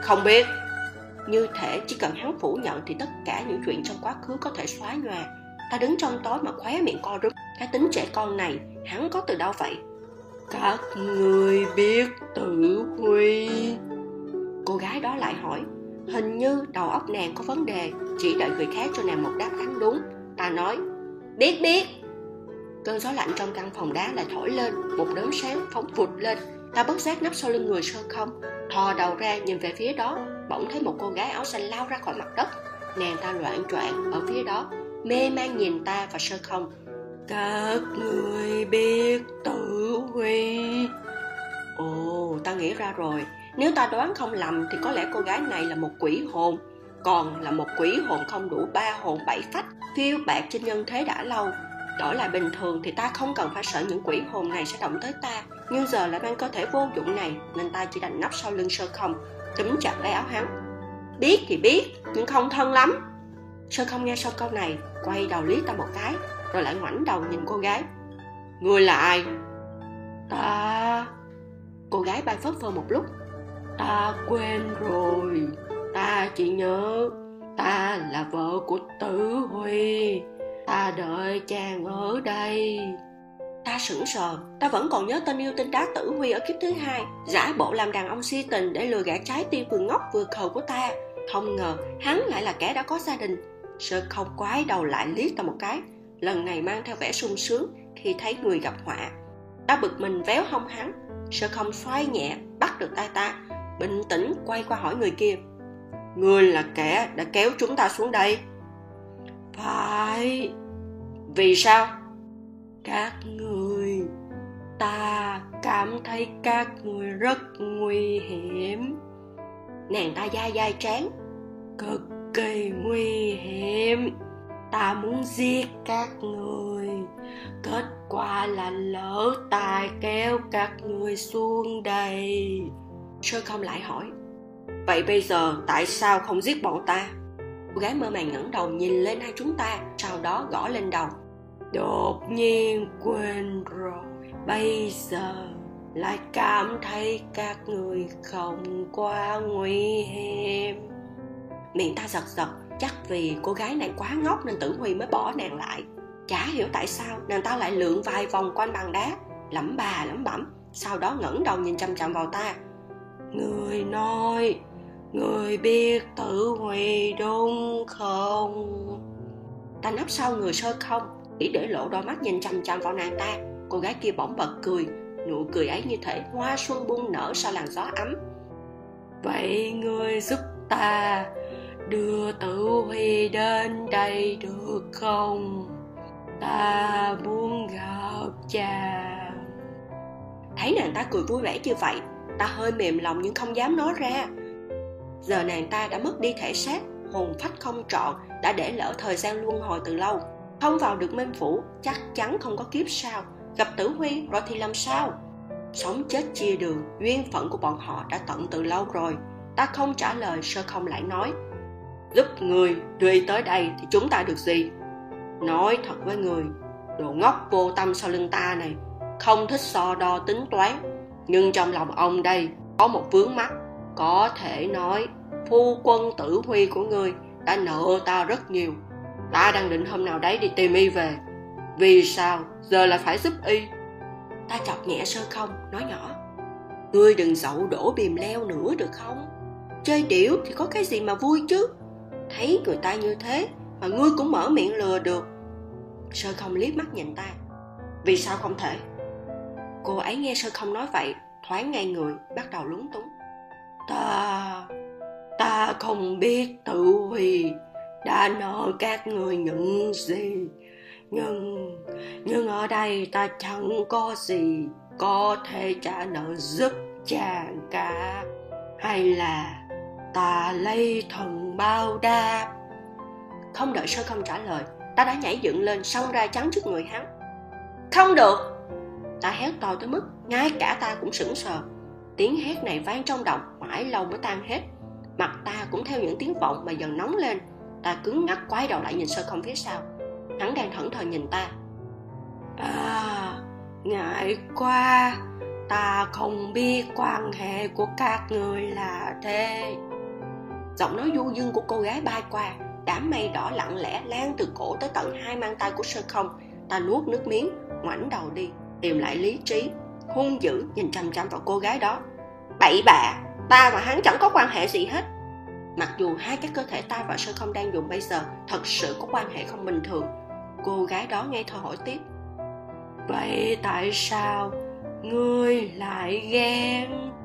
Không biết. Như thể chỉ cần hắn phủ nhận thì tất cả những chuyện trong quá khứ có thể xóa nhòa. Ta đứng trong tối mà khóe miệng co rúm. Cái tính trẻ con này, hắn có từ đâu vậy? Các người biết tử huy. Cô gái đó lại hỏi. Hình như đầu óc nàng có vấn đề chỉ đợi người khác cho nàng một đáp án đúng. Ta nói, biết biết. Cơn gió lạnh trong căn phòng đá lại thổi lên, một đốm sáng phóng vụt lên. Ta bất giác nấp sau lưng người sơ không, thò đầu ra nhìn về phía đó, bỗng thấy một cô gái áo xanh lao ra khỏi mặt đất. Nàng ta loạn choạng ở phía đó, mê man nhìn ta và sơ không. Các người biết tử huy ồ, ta nghĩ ra rồi. Nếu ta đoán không lầm thì có lẽ cô gái này là một quỷ hồn còn là một quỷ hồn không đủ ba hồn bảy phách, phiêu bạc trên nhân thế đã lâu. Đổi lại bình thường thì ta không cần phải sợ những quỷ hồn này sẽ động tới ta. Nhưng giờ lại mang cơ thể vô dụng này, nên ta chỉ đành nấp sau lưng sơ không, túm chặt lấy áo hắn. Biết thì biết, nhưng không thân lắm. Sơ không nghe xong câu này, quay đầu liếc ta một cái, rồi lại ngoảnh đầu nhìn cô gái. Người là ai? Ta cô gái bay phớt phơ một lúc. Ta quên rồi ta chỉ nhớ ta là vợ của tử huy. Ta đợi chàng ở đây. Ta sững sờ, ta vẫn còn nhớ tên yêu tinh đá tử huy ở kiếp thứ hai. Giả bộ làm đàn ông si tình để lừa gạt trái tim vừa ngốc vừa khờ của ta. Không ngờ, hắn lại là kẻ đã có gia đình. Sơ không quái đầu lại liếc ta một cái. Lần này mang theo vẻ sung sướng khi thấy người gặp họa. Ta bực mình véo hông hắn. Sơ không xoay nhẹ bắt được tay ta. Bình tĩnh quay qua hỏi người kia ngươi là kẻ đã kéo chúng ta xuống đây. Phải. Vì sao? Các người, ta cảm thấy các người rất nguy hiểm. Nàng ta dai dai trán cực kỳ nguy hiểm. Ta muốn giết các người. Kết quả là lỡ tài kéo các người xuống đây. Sơ không lại hỏi vậy bây giờ tại sao không giết bọn ta? Cô gái mơ màng ngẩng đầu nhìn lên hai chúng ta, sau đó gõ lên đầu. Đột nhiên quên rồi. Bây giờ lại cảm thấy các người không quá nguy hiểm. Miệng ta giật giật, chắc vì cô gái này quá ngốc nên tử huy mới bỏ nàng lại. Chả hiểu tại sao nàng ta lại lượn vài vòng quanh bàn đá, lẩm bà lẩm bẩm, sau đó ngẩng đầu nhìn chăm chăm vào ta. Người nói người biết tự hủy đúng không? Ta nấp sau người sơ không? Chỉ để lộ đôi mắt nhìn chăm chăm vào nàng ta. Cô gái kia bỗng bật cười. Nụ cười ấy như thể hoa xuân bung nở sau làn gió ấm. Vậy người giúp ta đưa tử huy đến đây được không? Ta muốn gặp cha. Thấy nàng ta cười vui vẻ như vậy, ta hơi mềm lòng nhưng không dám nói ra giờ nàng ta đã mất đi thể xác, hồn phách không trọn, đã để lỡ thời gian luân hồi từ lâu. Không vào được minh phủ, chắc chắn không có kiếp sau. Gặp tử huy, rồi thì làm sao? Sống chết chia đường, duyên phận của bọn họ đã tận từ lâu rồi. Ta không trả lời, sơ không lại nói. Giúp người đưa y tới đây thì chúng ta được gì? Nói thật với người, đồ ngốc vô tâm sau lưng ta này, không thích so đo tính toán. Nhưng trong lòng ông đây có một vướng mắt có thể nói, phu quân tử huy của ngươi đã nợ ta rất nhiều. Ta đang định hôm nào đấy đi tìm y về. Vì sao? Giờ lại phải giúp y. Ta chọc nhẹ sơ không, nói nhỏ. Ngươi đừng dậu đổ bìm leo nữa được không? Chơi điểu thì có cái gì mà vui chứ? Thấy người ta như thế mà ngươi cũng mở miệng lừa được. Sơ không liếc mắt nhìn ta. Vì sao không thể? Cô ấy nghe sơ không nói vậy, thoáng ngay người, bắt đầu lúng túng ta ta không biết tự huy đã nợ các người những gì. Nhưng nhưng ở đây ta chẳng có gì có thể trả nợ giúp chàng cả. Hay là ta lấy thần bao đáp không đợi sơ không trả lời, ta đã nhảy dựng lên xông ra chắn trước người hắn. Không được! Ta hét to tới mức, ngay cả ta cũng sững sờ. Tiếng hét này vang trong động mãi lâu mới tan hết. Mặt ta cũng theo những tiếng vọng mà dần nóng lên. Ta cứng ngắc quay đầu lại nhìn sơ không phía sau. Hắn đang thẫn thờ nhìn ta. À ngại quá. Ta không biết quan hệ của các người là thế. Giọng nói du dương của cô gái bay qua. Đám mây đỏ lặng lẽ lan từ cổ tới tận hai mang tay của sơ không. Ta nuốt nước miếng, ngoảnh đầu đi, tìm lại lý trí, hung dữ nhìn chằm chằm vào cô gái đó. Bậy bạ! Ta và hắn chẳng có quan hệ gì hết. Mặc dù hai cái cơ thể ta và sơ không đang dùng bây giờ thật sự có quan hệ không bình thường, cô gái đó nghe thôi hỏi tiếp. Vậy tại sao ngươi lại ghen?